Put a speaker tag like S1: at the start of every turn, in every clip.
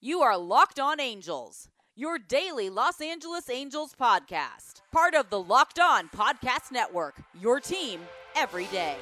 S1: You are Locked On Angels, your daily Los Angeles Angels podcast. Part of the Locked On Podcast Network, your team every day.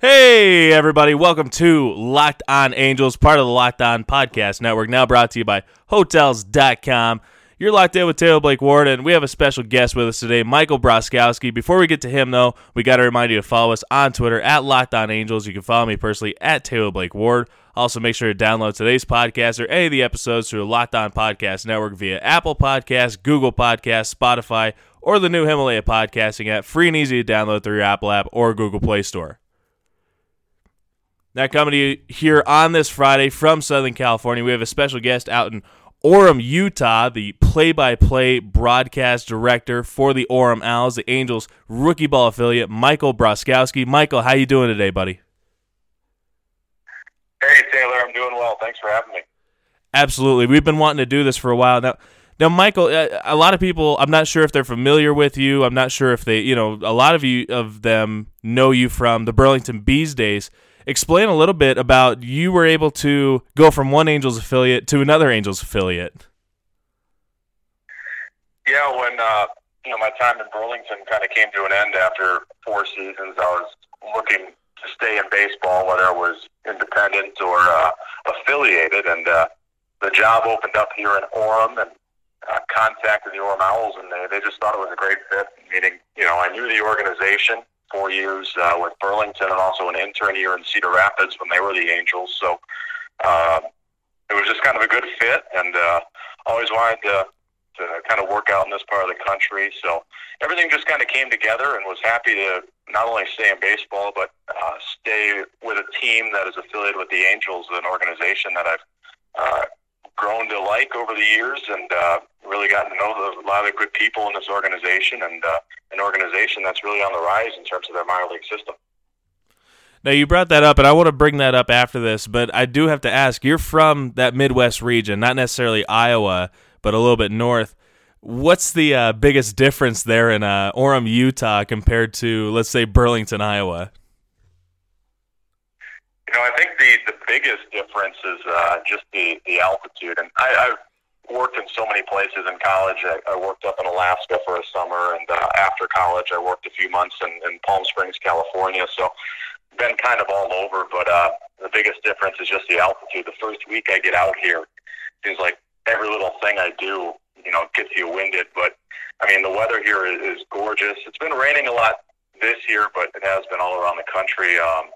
S2: Hey, everybody, welcome to Locked On Angels, part of the Locked On Podcast Network, now brought to you by Hotels.com. You're locked in with Taylor Blake Ward, and we have a special guest with us today, Michael Broskowski. Before we get to him, though, we got to remind you to follow us on Twitter at Locked On Angels. You can follow me personally at Taylor Blake Ward. Also, make sure to download today's podcast or any of the episodes through the Locked On Podcast Network via Apple Podcasts, Google Podcasts, Spotify, or the new Himalaya podcasting app, free and easy to download through your Apple app or Google Play Store. Now, coming to you here on this Friday from Southern California, we have a special guest out in Orem, Utah, the play-by-play broadcast director for the Orem Owls, the Angels rookie ball affiliate, Michael Broskowski. Michael, how you doing today, buddy?
S3: Hey Taylor, I'm doing well. Thanks for having me.
S2: Absolutely, we've been wanting to do this for a while now. Now, Michael, uh, a lot of people, I'm not sure if they're familiar with you. I'm not sure if they, you know, a lot of you of them know you from the Burlington Bees days explain a little bit about you were able to go from one Angels affiliate to another Angels affiliate.
S3: Yeah, when uh, you know my time in Burlington kind of came to an end after four seasons, I was looking to stay in baseball, whether it was independent or uh, affiliated, and uh, the job opened up here in Orem, and uh, contacted the Orem Owls, and they, they just thought it was a great fit. Meaning, you know, I knew the organization four years uh, with Burlington and also an intern year in Cedar Rapids when they were the Angels. So uh, it was just kind of a good fit, and uh, always wanted to to kind of work out in this part of the country. So everything just kind of came together, and was happy to not only stay in baseball but uh, stay with a team that is affiliated with the Angels, an organization that I've uh, grown to like over the years, and uh, really gotten to know the, a lot of good people in this organization, and uh, an organization that's really on the rise in terms of their minor league system.
S2: Now you brought that up, and I want to bring that up after this, but I do have to ask: You're from that Midwest region, not necessarily Iowa, but a little bit north. What's the uh, biggest difference there in uh, Orem, Utah, compared to, let's say, Burlington, Iowa?
S3: Know, I think the, the biggest difference is uh, just the, the altitude. And I, I've worked in so many places in college. I, I worked up in Alaska for a summer, and uh, after college, I worked a few months in, in Palm Springs, California. So, been kind of all over. But uh, the biggest difference is just the altitude. The first week I get out here, seems like every little thing I do, you know, gets you winded. But I mean, the weather here is, is gorgeous. It's been raining a lot this year, but it has been all around the country. Um,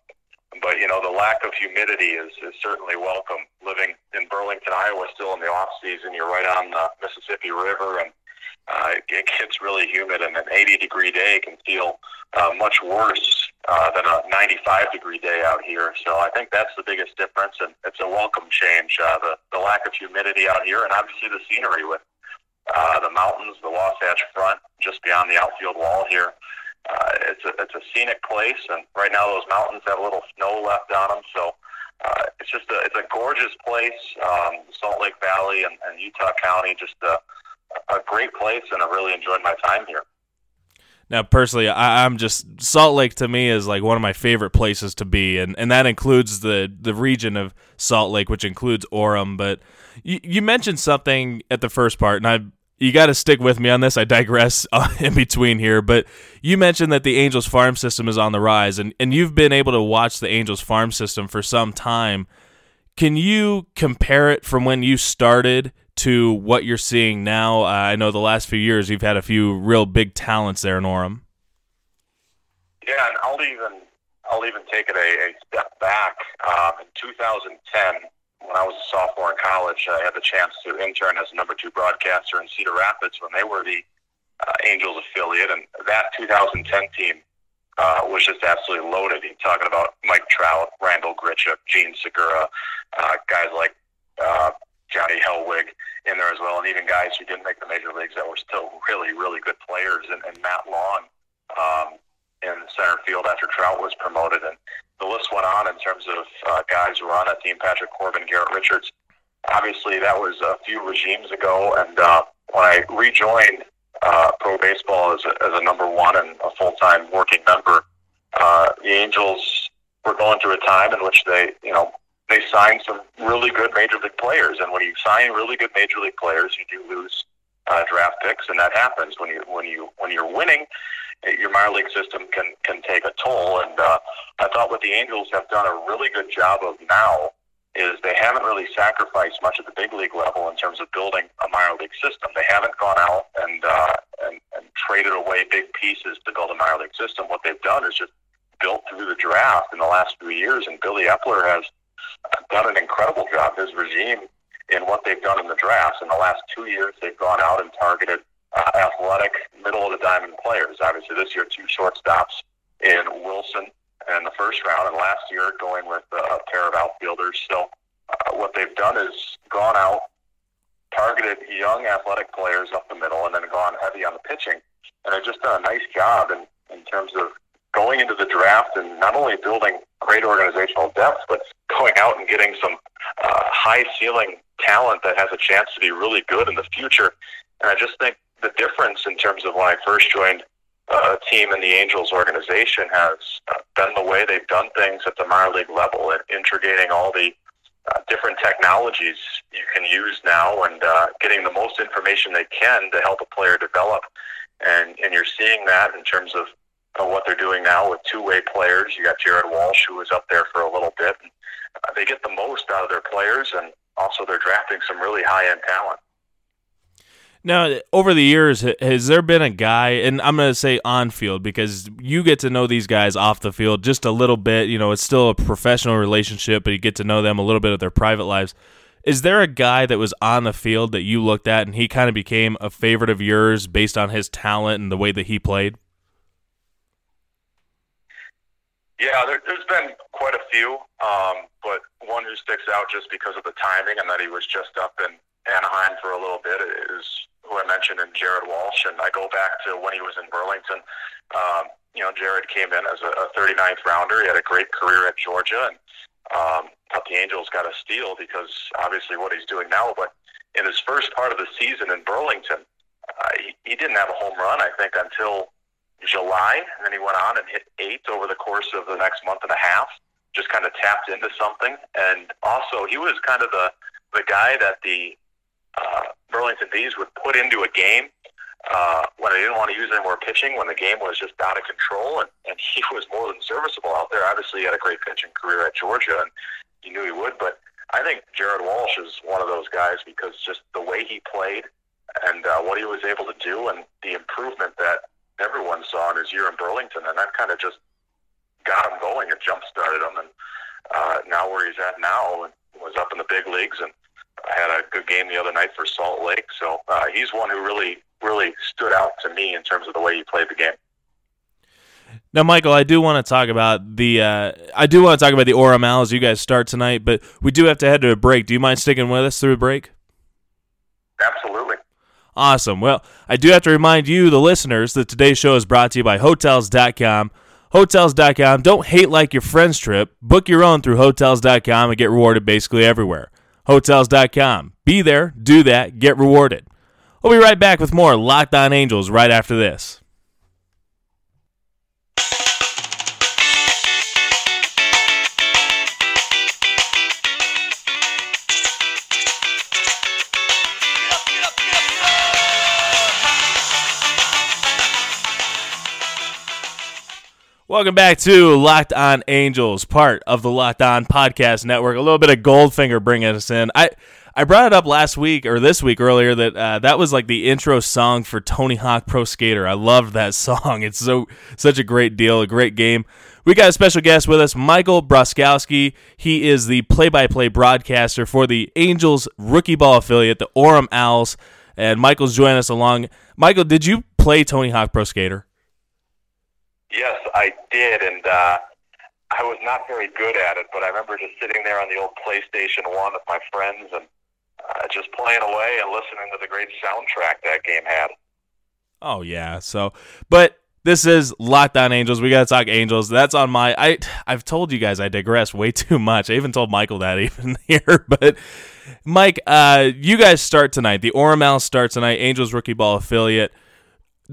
S3: but you know the lack of humidity is, is certainly welcome. Living in Burlington, Iowa, still in the off season, you're right on the Mississippi River, and uh, it, gets really humid. And an 80 degree day can feel uh, much worse uh, than a 95 degree day out here. So I think that's the biggest difference, and it's a welcome change. Uh, the the lack of humidity out here, and obviously the scenery with uh, the mountains, the Wasatch Front, just beyond the outfield wall here uh, it's a it's a scenic place, and right now those mountains have a little snow left on them, so uh, it's just a it's a gorgeous place. Um, Salt Lake Valley and, and Utah County, just a, a great place, and I really enjoyed my time here.
S2: Now, personally, I, I'm just Salt Lake to me is like one of my favorite places to be, and, and that includes the the region of Salt Lake, which includes Orem. But you, you mentioned something at the first part, and I you got to stick with me on this. I digress uh, in between here, but you mentioned that the Angels farm system is on the rise, and, and you've been able to watch the Angels farm system for some time. Can you compare it from when you started to what you're seeing now? Uh, I know the last few years you've had a few real big talents there in Orem.
S3: Yeah, and I'll even I'll even take it a, a step back. Um, in 2010 when I was a sophomore in college, I had the chance to intern as a number two broadcaster in Cedar Rapids when they were the uh, Angels affiliate, and that 2010 team uh, was just absolutely loaded. You're talking about Mike Trout, Randal Grichuk, Jean Segura, uh, guys like uh, Johnny Hellweg in there as well, and even guys who didn't make the major leagues that were still really, really good players, and, and Matt Long um, center field after Trout was promoted, and the list went on in terms of uh, guys who were on that team: Patrick Corbin, Garrett Richards. Obviously, that was a few regimes ago, and uh, when I rejoined uh, pro baseball as a, as a number one and a full time working member, uh, the Angels were going through a time in which they, you know, they signed some really good major league players, and when you sign really good major league players, you do lose uh, draft picks, and that happens when you when you when you're winning. Your minor league system can can take a toll, and uh, I thought what the Angels have done a really good job of now is they haven't really sacrificed much at the big league level in terms of building a minor league system. They haven't gone out and uh, and, and traded away big pieces to build a minor league system. What they've done is just built through the draft in the last few years, and Billy Eppler has done an incredible job. His regime in what they've done in the drafts in the last two years, they've gone out and targeted uh, athletic, middle of the diamond players. Obviously, this year two shortstops in Wilson in the first round, and last year going with a pair of outfielders. So, uh, what they've done is gone out, targeted young athletic players up the middle, and then gone heavy on the pitching. And they've just done a nice job in, in terms of going into the draft and not only building great organizational depth, but going out and getting some uh, high ceiling talent that has a chance to be really good in the future. And I just think the difference in terms of when I first joined uh, a team in the Angels organization has uh, been the way they've done things at the minor league level and integrating all the uh, different technologies you can use now and uh, getting the most information they can to help a player develop. And, and you're seeing that in terms of uh, what they're doing now with two-way players. You got Jared Walsh, who was up there for a little bit. And, uh, they get the most out of their players, and also they're drafting some really high-end talent.
S2: Now, over the years, has there been a guy, and I'm going to say on field because you get to know these guys off the field just a little bit. You know, it's still a professional relationship, but you get to know them a little bit of their private lives. Is there a guy that was on the field that you looked at and he kind of became a favorite of yours based on his talent and the way that he played?
S3: Yeah, there, has been quite a few, um, but one who sticks out just because of the timing and that he was just up in Anaheim for a little bit is who I mentioned in Jared Walsh. And I go back to when he was in Burlington. Um, you know, Jared came in as a, a 39th rounder. He had a great career at Georgia, and um, thought the Angels got a steal because obviously what he's doing now. But in his first part of the season in Burlington, uh, he, he didn't have a home run, I think, until July, and then he went on and hit eight over the course of the next month and a half. Just kind of tapped into something, and also he was kind of the the guy that the uh, Burlington Bees would put into a game uh, when they didn't want to use any more pitching, when the game was just out of control, and, and he was more than serviceable out there. Obviously, he had a great pitching career at Georgia, and you knew he would. But I think Jared Walsh is one of those guys because just the way he played and uh, what he was able to do, and the improvement that everyone saw in his year in Burlington, and that kind of just got him going and jump started him. And uh, now where he's at now, and was up in the big leagues, and had a good game the other night for Salt Lake. So uh, he's one who really, really stood out to me in terms of the way he played the game.
S2: Now, Michael, I do want to talk about the uh, I do want to talk about the Orem Owls. You guys start tonight, but we do have to head to a break. Do you mind sticking with us through a break?
S3: Absolutely.
S2: Awesome. Well, I do have to remind you, the listeners, that today's show is brought to you by Hotels.com. Hotels.com. Don't hate like your friend's trip. Book your own through Hotels.com and get rewarded basically everywhere. Hotels.com. Be there, do that, get rewarded. We'll be right back with more Locked On Angels right after this. Welcome back to Locked On Angels, part of the Locked On Podcast Network. A little bit of Goldfinger bringing us in. I I brought it up last week or this week earlier that uh, that was like the intro song for Tony Hawk Pro Skater. I loved that song. It's so such a great deal, a great game. We got a special guest with us, Michael Broskowski. He is the play-by-play broadcaster for the Angels rookie ball affiliate, the Orem Owls, and Michael's joining us along. Michael, did you play Tony Hawk Pro Skater?
S3: Yes, I did, and uh, I was not very good at it. But I remember just sitting there on the old PlayStation One with my friends and uh, just playing away and listening to the great soundtrack that game had.
S2: Oh yeah, so but this is Locked On Angels. We got to talk Angels. That's on my. I I've told you guys I digress way too much. I even told Michael that even here, but Mike, uh, you guys start tonight. The Orem Owls start tonight. Angels rookie ball affiliate.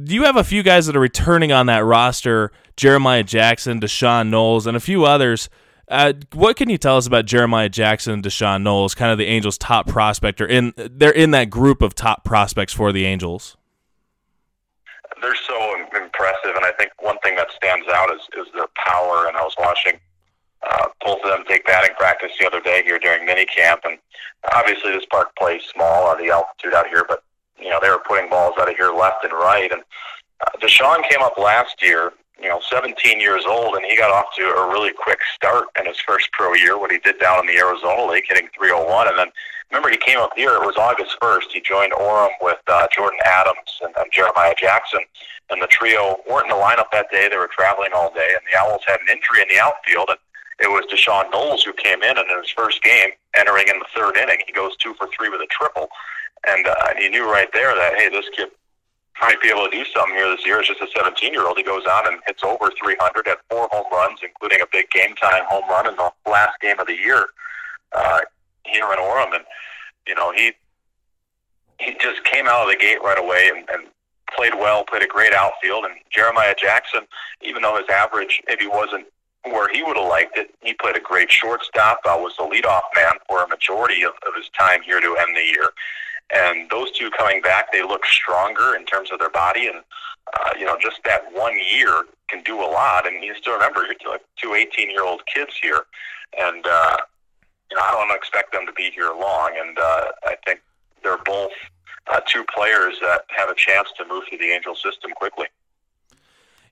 S2: Do you have a few guys that are returning on that roster? Jeremiah Jackson, D'Shawn Knowles, and a few others. Uh, what can you tell us about Jeremiah Jackson and D'Shawn Knowles, kind of the Angels' top prospector? In they're in that group of top prospects for the Angels.
S3: They're so impressive, and I think one thing that stands out is is their power. And I was watching uh, both of them take batting practice the other day here during mini camp, and obviously this park plays small on the altitude out here, but you know they were putting balls out of here left and right. And uh, D'Shawn came up last year you know, 17 years old, and he got off to a really quick start in his first pro year. What he did down in the Arizona League, hitting 301, and then remember he came up here. It was August 1st. He joined Orem with uh, Jordan Adams and, and Jeremiah Jackson, and the trio weren't in the lineup that day. They were traveling all day, and the Owls had an injury in the outfield, and it was D'Shawn Knowles who came in, and in his first game, entering in the third inning, he goes two for three with a triple, and uh, he knew right there that hey, this kid might be able to do something here this year. It's just a 17 year old. He goes on and hits over 300 at four home runs, including a big game time home run in the last game of the year uh, here in Orem. And, you know, he he just came out of the gate right away and, and played well, played a great outfield. And Jeremiah Jackson, even though his average maybe wasn't where he would have liked it, he played a great shortstop, uh, was the leadoff man for a majority of, of his time here to end the year. And those two coming back, they look stronger in terms of their body, and uh, you know, just that one year can do a lot. And you still remember, you're two 18-year-old kids here, and uh, you know, I don't expect them to be here long. And uh, I think they're both uh, two players that have a chance to move through the Angel system quickly.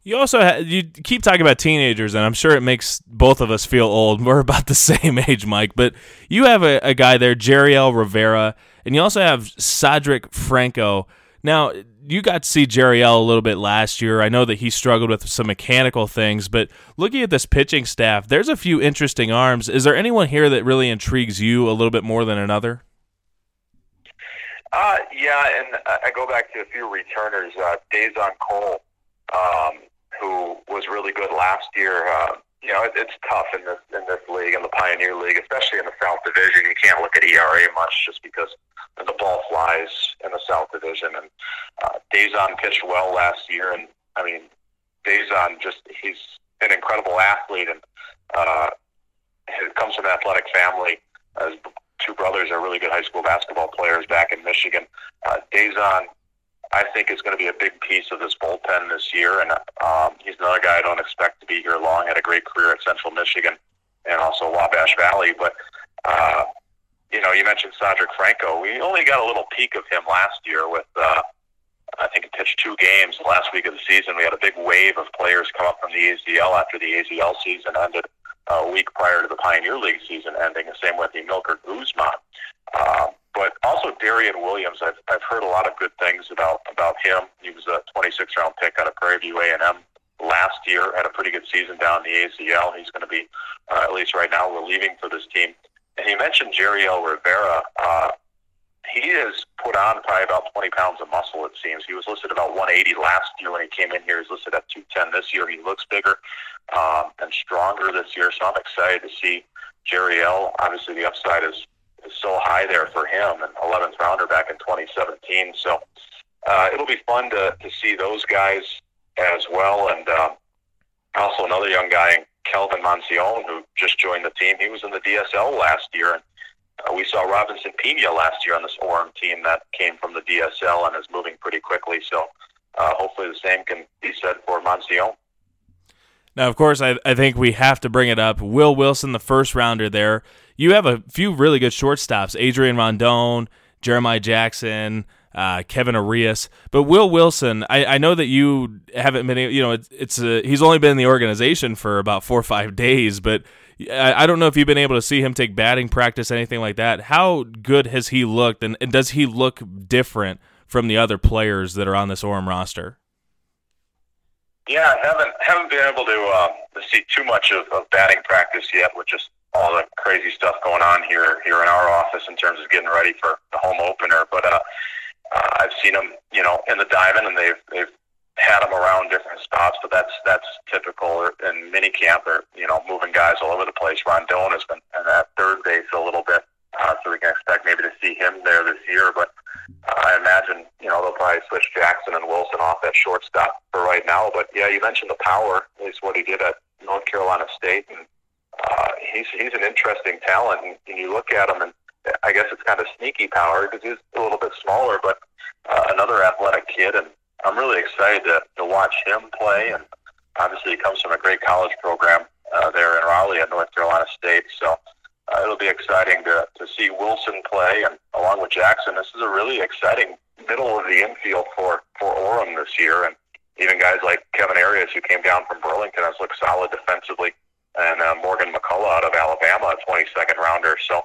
S2: You also ha- you keep talking about teenagers, and I'm sure it makes both of us feel old. We're about the same age, Mike. But you have a, a guy there, Jerryell Rivera, and you also have Cedric Franco. Now, you got to see Jerryell a little bit last year. I know that he struggled with some mechanical things, but looking at this pitching staff, there's a few interesting arms. Is there anyone here that really intrigues you a little bit more than another?
S3: Uh, yeah, and I go back to a few returners. Uh, Dazon Cole, um, who was really good last year. Uh, you know, it, it's tough in this in this league, in the Pioneer League, especially in the South Division. You can't look at ERA much just because the ball flies in the South Division. And uh, Dazon pitched well last year, and I mean, Dazon just he's an incredible athlete, and uh, he comes from an athletic family. His two brothers are really good high school basketball players back in Michigan. Uh, Dazon I think is going to be a big piece of this bullpen this year. And um, he's another guy I don't expect to be here long. Had a great career at Central Michigan and also Wabash Valley. But uh, you know, you mentioned Cedric Franco. We only got a little peek of him last year with. Uh, I think he pitched two games last week of the season. We had a big wave of players come up from the AZL after the AZL season ended a week prior to the Pioneer League season ending. The same with Emilker Guzman. Um, but also Darian Williams, I've I've heard a lot of good things about about him. He was a 26 round pick out of Prairie View A and M last year. Had a pretty good season down the AZL. He's going to be uh, at least right now relieving for this team. And he mentioned Jerryell Rivera. Uh, he has put on probably about 20 pounds of muscle. It seems he was listed about 180 last year when he came in here. He's listed at 210 this year. He looks bigger um, and stronger this year. So I'm excited to see Jerryell. Obviously, the upside is is so high there for him, an 11th rounder back in 2017. So uh, it'll be fun to, to see those guys as well. And uh, also another young guy, Kelvin Moncion, who just joined the team. He was in the DSL last year. And uh, we saw Robinson Pena last year on this Orem team that came from the DSL and is moving pretty quickly. So uh, hopefully the same can be said for Moncion.
S2: Now, of course, I, I think we have to bring it up. Will Wilson, the first rounder there. You have a few really good shortstops Adrian Rondon, Jeremiah Jackson, uh, Kevin Arias. But Will Wilson, I, I know that you haven't been, you know, it's, it's a, he's only been in the organization for about four or five days, but I, I don't know if you've been able to see him take batting practice, anything like that. How good has he looked, and, and does he look different from the other players that are on this Orem roster?
S3: Yeah, I haven't haven't been able to uh, to see too much of, of batting practice yet, with just all the crazy stuff going on here here in our office in terms of getting ready for the home opener. But uh, uh, I've seen them, you know, in the diamond, and they've they've had them around different spots. But that's that's typical in mini camp. They're you know moving guys all over the place. Rondon has been in that third base a little bit uh, so we can expect maybe to see him there this year. But uh, I imagine you know they'll probably switch Jackson and Wilson off at shortstop for right now. But yeah, you mentioned the power is what he did at North Carolina State, and uh, he's he's an interesting talent. And, and you look at him, and I guess it's kind of sneaky power because he's a little bit smaller, but uh, another athletic kid, and I'm really excited to, to watch him play. And obviously, he comes from a great college program uh, there in Raleigh at North Carolina State, so it'll be exciting to, to see Wilson play, and along with Jackson, this is a really exciting middle of the infield for for Orem this year, and even guys like Kevin Arias, who came down from Burlington, has looked solid defensively, and uh, Morgan McCullough out of Alabama, a 22nd rounder. So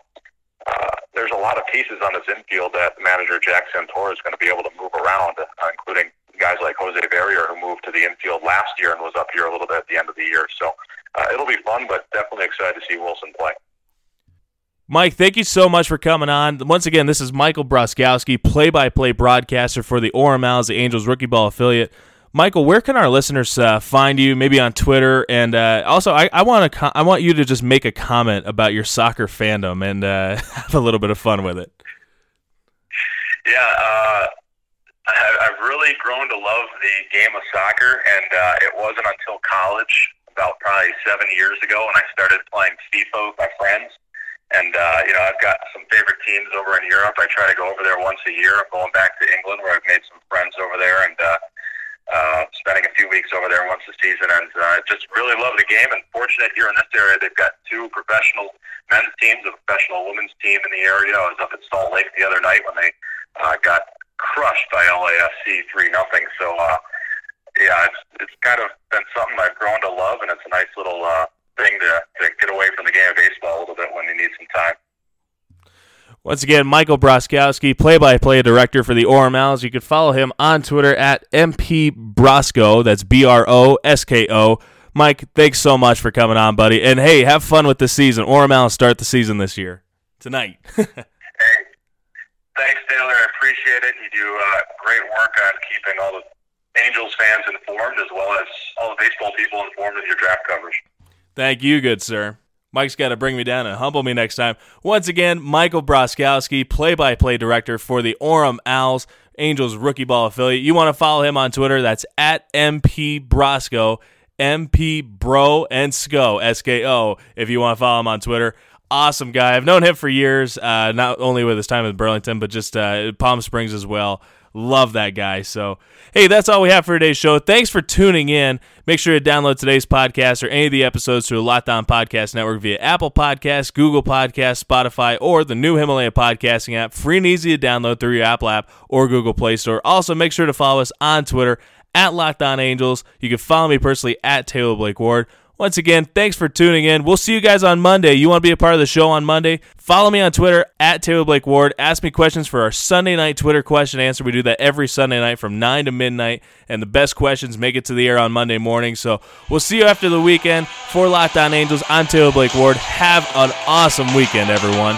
S3: uh, there's a lot of pieces on this infield that manager Jack Santora is going to be able to move around, uh, including guys like Jose Barrier, who moved to the infield last year and was up here a little bit at the end of the year. So uh, it'll be fun, but definitely excited to see Wilson play.
S2: Mike, thank you so much for coming on. Once again, this is Michael Broskowski, play-by-play broadcaster for the Orem Owls, the Angels rookie ball affiliate. Michael, where can our listeners uh, find you? Maybe on Twitter, and uh, also I, I want to I want you to just make a comment about your soccer fandom and uh, have a little bit of fun with it.
S3: Yeah, uh, I, I've really grown to love the game of soccer, and uh, it wasn't until college, about probably seven years ago, when I started playing FIFA with my friends and, uh, you know, I've got some favorite teams over in Europe. I try to go over there once a year. I'm going back to England where I've made some friends over there and uh, uh, spending a few weeks over there once a season. And uh, just really love the game. And fortunate here in this area, they've got two professional men's teams, a professional women's team in the area. I was up at Salt Lake the other night when they uh, got crushed by LAFC 3 nothing. So, uh, yeah, it's, it's kind of been something I've grown to love, and it's a nice little uh, thing to, to get away from the game of baseball a little bit when you need some time.
S2: Once again, Michael Broskowski, play-by-play director for the Orem Owls. You can follow him on Twitter at MP Brosko. That's B-R-O-S-K-O. Mike, thanks so much for coming on, buddy. And hey, have fun with the season. Orem Owls start the season this year tonight.
S3: hey, thanks, Taylor. I appreciate it. You do uh, great work on keeping all the Angels fans informed, as well as all the baseball people informed of your draft coverage.
S2: Thank you, good sir. Mike's got to bring me down and humble me next time. Once again, Michael Broskowski, play by play director for the Orem Owls, Angels rookie ball affiliate. You want to follow him on Twitter? That's at MP Brosko, MP Bro and Sko, S K O, if you want to follow him on Twitter. Awesome guy. I've known him for years, uh, not only with his time in Burlington, but just uh, Palm Springs as well. Love that guy. So, hey, that's all we have for today's show. Thanks for tuning in. Make sure to download today's podcast or any of the episodes through the Locked On Podcast Network via Apple Podcasts, Google Podcasts, Spotify, or the new Himalaya podcasting app. Free and easy to download through your Apple app or Google Play Store. Also, make sure to follow us on Twitter at Locked On Angels. You can follow me personally at Taylor Blake Ward. Once again, thanks for tuning in. We'll see you guys on Monday. You want to be a part of the show on Monday? Follow me on Twitter at Taylor Blake Ward. Ask me questions for our Sunday night Twitter question answer. We do that every Sunday night from 9 to midnight, and the best questions make it to the air on Monday morning. So we'll see you after the weekend. For Locked On Angels, I'm Taylor Blake Ward. Have an awesome weekend, everyone.